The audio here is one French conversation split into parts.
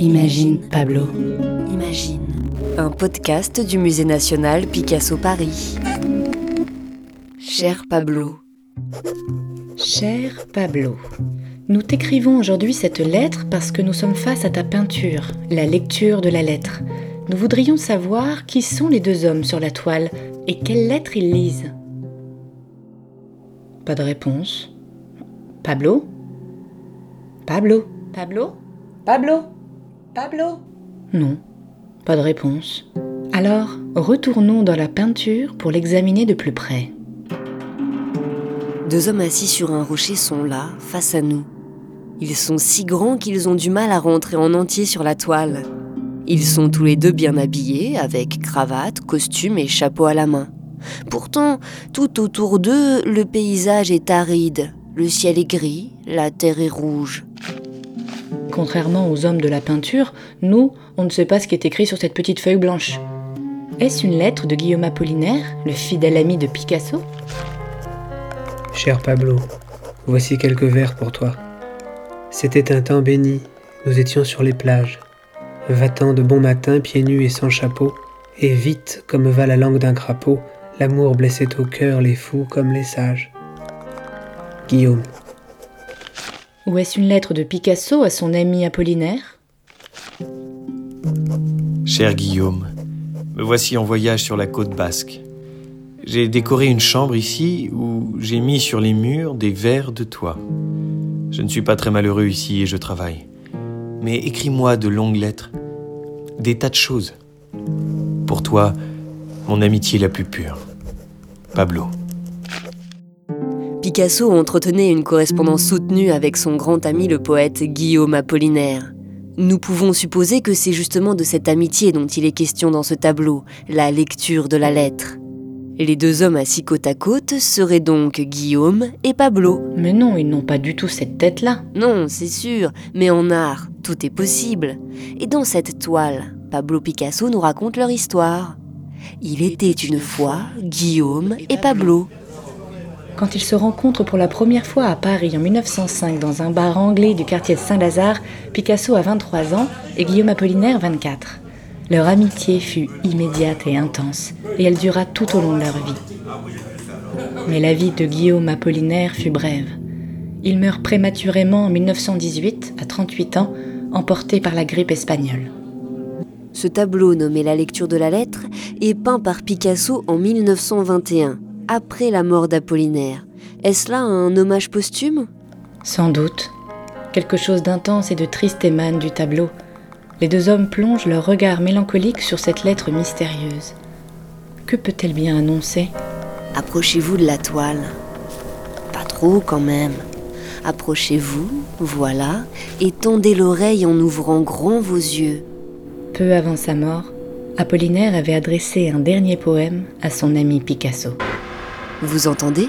Imagine Pablo. Imagine. Un podcast du Musée national Picasso Paris. Cher Pablo. Cher Pablo. Nous t'écrivons aujourd'hui cette lettre parce que nous sommes face à ta peinture, la lecture de la lettre. Nous voudrions savoir qui sont les deux hommes sur la toile et quelles lettres ils lisent. Pas de réponse. Pablo? Pablo? Pablo? Pablo? Pablo? Non, pas de réponse. Alors, retournons dans la peinture pour l'examiner de plus près. Deux hommes assis sur un rocher sont là, face à nous. Ils sont si grands qu'ils ont du mal à rentrer en entier sur la toile. Ils sont tous les deux bien habillés, avec cravate, costume et chapeau à la main. Pourtant, tout autour d'eux, le paysage est aride. Le ciel est gris, la terre est rouge. Contrairement aux hommes de la peinture, nous, on ne sait pas ce qui est écrit sur cette petite feuille blanche. Est-ce une lettre de Guillaume Apollinaire, le fidèle ami de Picasso? Cher Pablo, voici quelques vers pour toi. C'était un temps béni, nous étions sur les plages, va-t'en de bon matin, pieds nus et sans chapeau, et vite comme va la langue d'un crapaud, l'amour blessait au cœur les fous comme les sages. Guillaume. Ou est-ce une lettre de Picasso à son ami Apollinaire? Cher Guillaume, me voici en voyage sur la côte basque. J'ai décoré une chambre ici où j'ai mis sur les murs des vers de toi. Je ne suis pas très malheureux ici et je travaille. Mais écris-moi de longues lettres, des tas de choses. Pour toi, mon amitié la plus pure. Pablo. Picasso entretenait une correspondance soutenue avec son grand ami le poète Guillaume Apollinaire. Nous pouvons supposer que c'est justement de cette amitié dont il est question dans ce tableau, la lecture de la lettre. Les deux hommes assis côte à côte seraient donc Guillaume et Pablo. Mais non, ils n'ont pas du tout cette tête-là. Non, c'est sûr, mais en art, tout est possible. Et dans cette toile, Pablo Picasso nous raconte leur histoire. Il était une fois Guillaume et Pablo. Quand ils se rencontrent pour la première fois à Paris en 1905 dans un bar anglais du quartier de Saint-Lazare, Picasso a 23 ans et Guillaume Apollinaire 24. Leur amitié fut immédiate et intense, et elle dura tout au long de leur vie. Mais la vie de Guillaume Apollinaire fut brève. Il meurt prématurément en 1918, à 38 ans, emporté par la grippe espagnole. Ce tableau nommé La lecture de la lettre est peint par Picasso en 1921, après la mort d'Apollinaire. Est-ce là un hommage posthume? Sans doute. Quelque chose d'intense et de triste émane du tableau. Les deux hommes plongent leur regard mélancolique sur cette lettre mystérieuse. Que peut-elle bien annoncer? Approchez-vous de la toile. Pas trop quand même. Approchez-vous, voilà, et tendez l'oreille en ouvrant grand vos yeux. Peu avant sa mort, Apollinaire avait adressé un dernier poème à son ami Picasso. Vous entendez?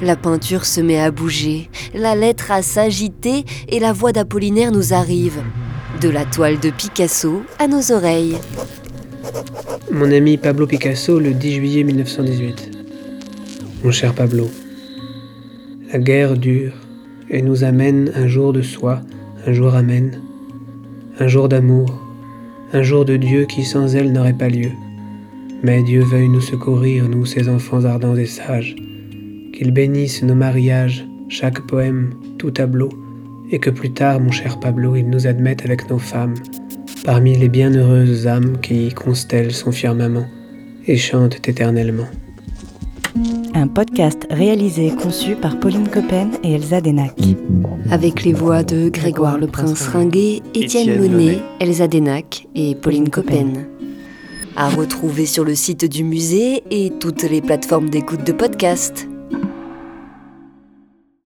La peinture se met à bouger, la lettre à s'agiter et la voix d'Apollinaire nous arrive. De la toile de Picasso à nos oreilles. Mon ami Pablo Picasso, le 10 juillet 1918. Mon cher Pablo, la guerre dure et nous amène un jour de soi, un jour amène, un jour d'amour, un jour de Dieu qui sans elle n'aurait pas lieu. Mais Dieu veuille nous secourir, nous ses enfants ardents et sages, qu'il bénisse nos mariages, chaque poème, tout tableau, et que plus tard, mon cher Pablo, il nous admette avec nos femmes, parmi les bienheureuses âmes qui constellent son firmament et chantent éternellement. Un podcast réalisé et conçu par Pauline Coppen et Elsa Denac. Avec les voix de Grégoire le Prince Ringuet, Étienne Monet. Elsa Denac et Pauline Coppen. À retrouver sur le site du musée et toutes les plateformes d'écoute de podcast.